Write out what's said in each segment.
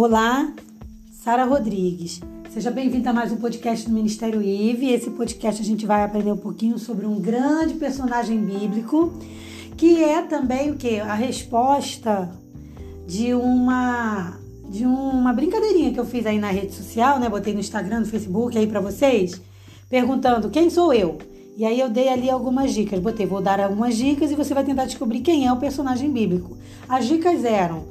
Olá, Sara Rodrigues. Seja bem-vinda a mais um podcast do Ministério IVE. Esse podcast a gente vai aprender um pouquinho sobre um grande personagem bíblico, que é também o que? A resposta de uma de uma brincadeirinha que eu fiz aí na rede social, né? Botei no Instagram, no Facebook aí para vocês, perguntando quem sou eu. E aí eu dei ali algumas dicas. Botei, vou dar algumas dicas e você vai tentar descobrir quem é o personagem bíblico. As dicas eram: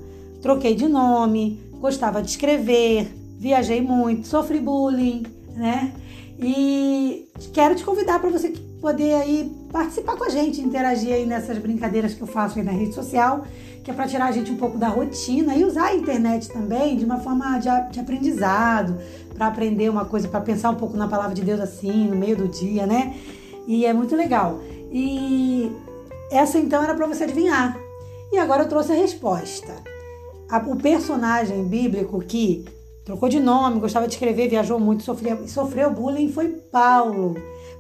troquei de nome, gostava de escrever, viajei muito, sofri bullying, né? E quero te convidar para você poder aí participar com a gente, interagir aí nessas brincadeiras que eu faço aí na rede social, que é para tirar a gente um pouco da rotina e usar a internet também de uma forma de, de aprendizado, para aprender uma coisa, para pensar um pouco na palavra de Deus assim, no meio do dia, né? E é muito legal. E essa então era para você adivinhar. E agora eu trouxe a resposta o personagem bíblico que trocou de nome, gostava de escrever, viajou muito, sofreu, sofreu bullying foi Paulo.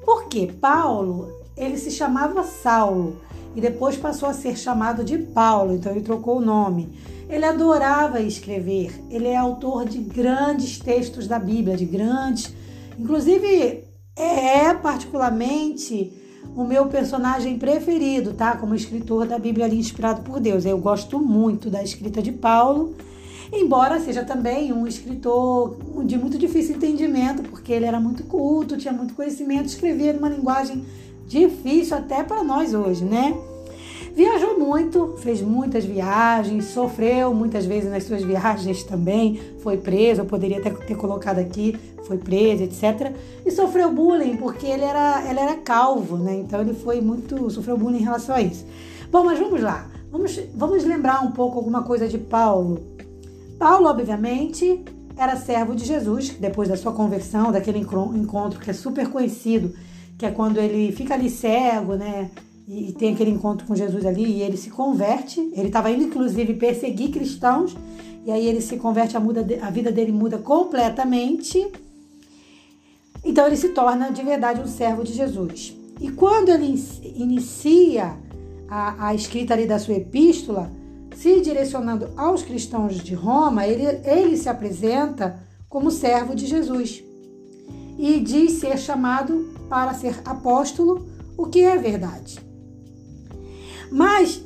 Por quê? Paulo, ele se chamava Saulo e depois passou a ser chamado de Paulo, então ele trocou o nome. Ele adorava escrever, ele é autor de grandes textos da Bíblia, de grandes. Inclusive, é particularmente o meu personagem preferido, tá? Como escritor da Bíblia ali inspirado por Deus. Eu gosto muito da escrita de Paulo, embora seja também um escritor de muito difícil entendimento, porque ele era muito culto, tinha muito conhecimento, escrevia numa linguagem difícil até para nós hoje, né? Viajou muito, fez muitas viagens, sofreu muitas vezes nas suas viagens também, foi preso, eu poderia até ter colocado aqui, foi preso, etc. E sofreu bullying porque ele era, ele era calvo, né? Então ele foi muito, sofreu bullying em relação a isso. Bom, mas vamos lá. Vamos, vamos lembrar um pouco alguma coisa de Paulo. Paulo, obviamente, era servo de Jesus, depois da sua conversão, daquele encontro que é super conhecido, que é quando ele fica ali cego, né? E, tem aquele encontro com Jesus ali e ele se converte. Ele estava indo, inclusive, perseguir cristãos e aí ele se converte, a, muda, a vida dele muda completamente. Então ele se torna de verdade um servo de Jesus. E quando ele inicia a, a escrita ali da sua epístola, se direcionando aos cristãos de Roma, ele, ele se apresenta como servo de Jesus e diz ser chamado para ser apóstolo, o que é verdade. Mas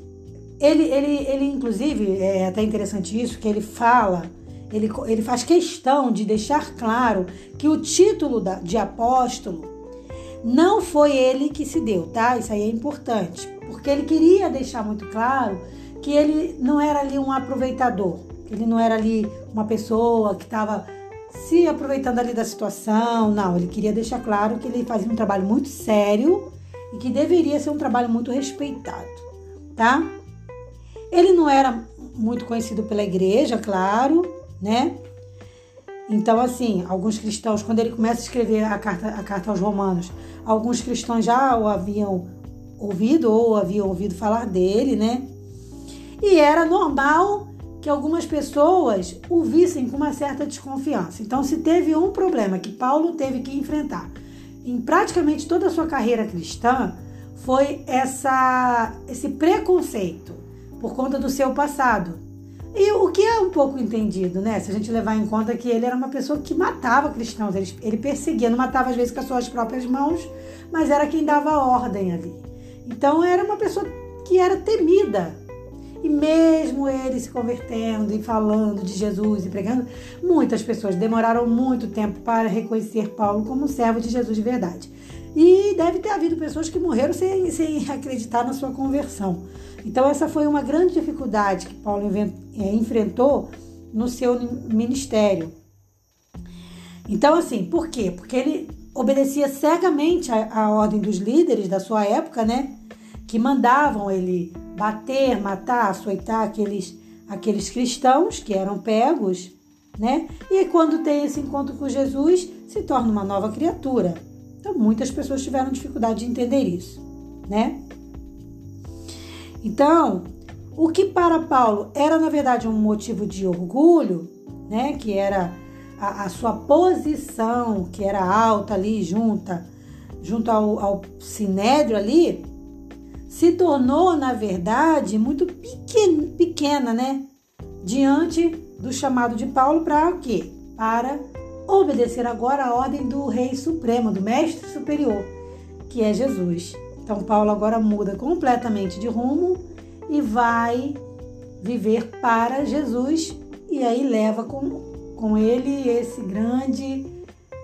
ele, ele, ele inclusive, é até interessante isso, que ele fala, ele, ele faz questão de deixar claro que o título da, de apóstolo não foi ele que se deu, tá? Isso aí é importante, porque ele queria deixar muito claro que ele não era ali um aproveitador, ele não era ali uma pessoa que estava se aproveitando ali da situação, não, ele queria deixar claro que ele fazia um trabalho muito sério e que deveria ser um trabalho muito respeitado tá? Ele não era muito conhecido pela igreja, claro, né? Então, assim, alguns cristãos, quando ele começa a escrever a carta, a carta aos Romanos, alguns cristãos já o haviam ouvido ou haviam ouvido falar dele, né? E era normal que algumas pessoas o vissem com uma certa desconfiança. Então, se teve um problema que Paulo teve que enfrentar em praticamente toda a sua carreira cristã, foi essa, esse preconceito por conta do seu passado. E o que é um pouco entendido, né? Se a gente levar em conta que ele era uma pessoa que matava cristãos, ele, ele perseguia, não matava às vezes com as suas próprias mãos, mas era quem dava ordem ali. Então era uma pessoa que era temida. E mesmo ele se convertendo e falando de Jesus e pregando, muitas pessoas demoraram muito tempo para reconhecer Paulo como servo de Jesus de verdade. E deve ter havido pessoas que morreram sem, sem acreditar na sua conversão. Então, essa foi uma grande dificuldade que Paulo é, enfrentou no seu ministério. Então, assim, por quê? Porque ele obedecia cegamente à, ordem dos líderes da sua época, né? Que mandavam ele bater, matar, açoitar aqueles, aqueles cristãos que eram pegos, né? E quando tem esse encontro com Jesus, se torna uma nova criatura. Então, muitas pessoas tiveram dificuldade de entender isso, né? Então, o que para Paulo era na verdade um motivo de orgulho, né? Que era a, a sua posição, que era alta ali, junta, junto ao, ao sinédrio ali, se tornou, na verdade, muito pequena, né? Diante do chamado de Paulo para o quê? Para obedecer agora a ordem do Rei Supremo, do Mestre Superior, que é Jesus. Então, Paulo agora muda completamente de rumo e vai viver para Jesus e aí leva com, com ele esse grande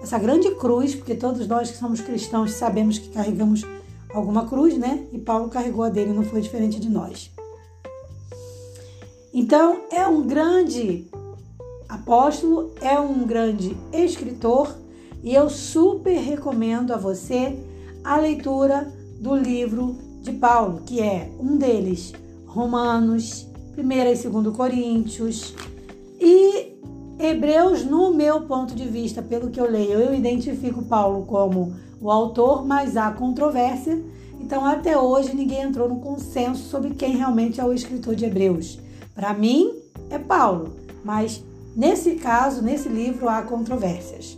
essa grande cruz, porque todos nós que somos cristãos sabemos que carregamos alguma cruz, né? E Paulo carregou a dele, não foi diferente de nós. Então, é um grande apóstolo, é um grande escritor e eu super recomendo a você a leitura do livro de Paulo, que é um deles, Romanos, 1 e 2 Coríntios e Hebreus, no meu ponto de vista, pelo que eu leio, eu identifico Paulo como o autor, mas há controvérsia. Então, até hoje, ninguém entrou no consenso sobre quem realmente é o escritor de Hebreus. Para mim, é Paulo, mas nesse caso, nesse livro, há controvérsias.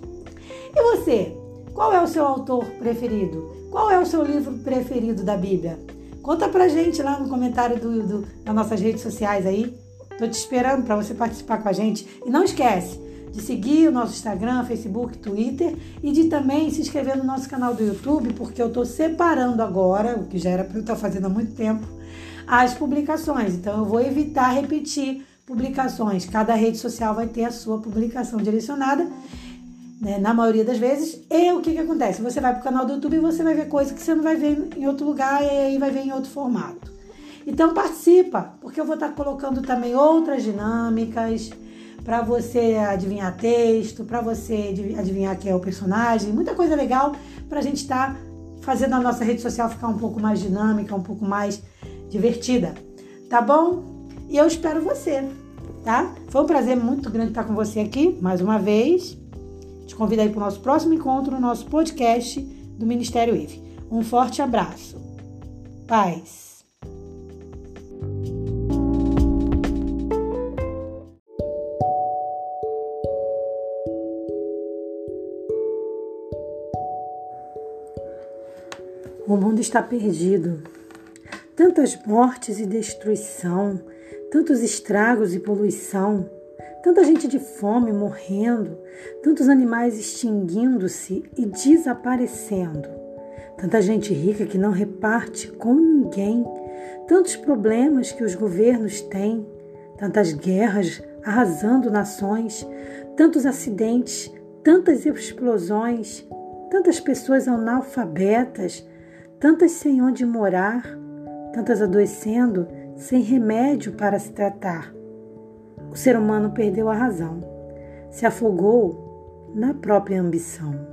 E você? Qual é o seu autor preferido? Qual é o seu livro preferido da Bíblia? Conta pra gente lá no comentário do, do nossas redes sociais aí. Tô te esperando para você participar com a gente. E não esquece de seguir o nosso Instagram, Facebook, Twitter e de também se inscrever no nosso canal do YouTube, porque eu estou separando agora, o que já era para eu estar fazendo há muito tempo, as publicações. Então eu vou evitar repetir publicações. Cada rede social vai ter a sua publicação direcionada, né, na maioria das vezes. E o que, que acontece? Você vai para o canal do YouTube e você vai ver coisas que você não vai ver em outro lugar e aí vai ver em outro formato. Então participa, porque eu vou estar colocando também outras dinâmicas para você adivinhar texto, para você adivinhar quem é o personagem, muita coisa legal para a gente estar tá fazendo a nossa rede social ficar um pouco mais dinâmica, um pouco mais divertida, tá bom? E eu espero você, tá? Foi um prazer muito grande estar com você aqui mais uma vez. Te convido aí para o nosso próximo encontro no nosso podcast do Ministério IVE. Um forte abraço. Paz. O mundo está perdido. Tantas mortes e destruição, tantos estragos e poluição, tanta gente de fome morrendo, tantos animais extinguindo-se e desaparecendo, tanta gente rica que não reparte com ninguém, tantos problemas que os governos têm, tantas guerras arrasando nações, tantos acidentes, tantas explosões, tantas pessoas analfabetas tantas sem onde morar, tantas adoecendo sem remédio para se tratar. O ser humano perdeu a razão, se afogou na própria ambição.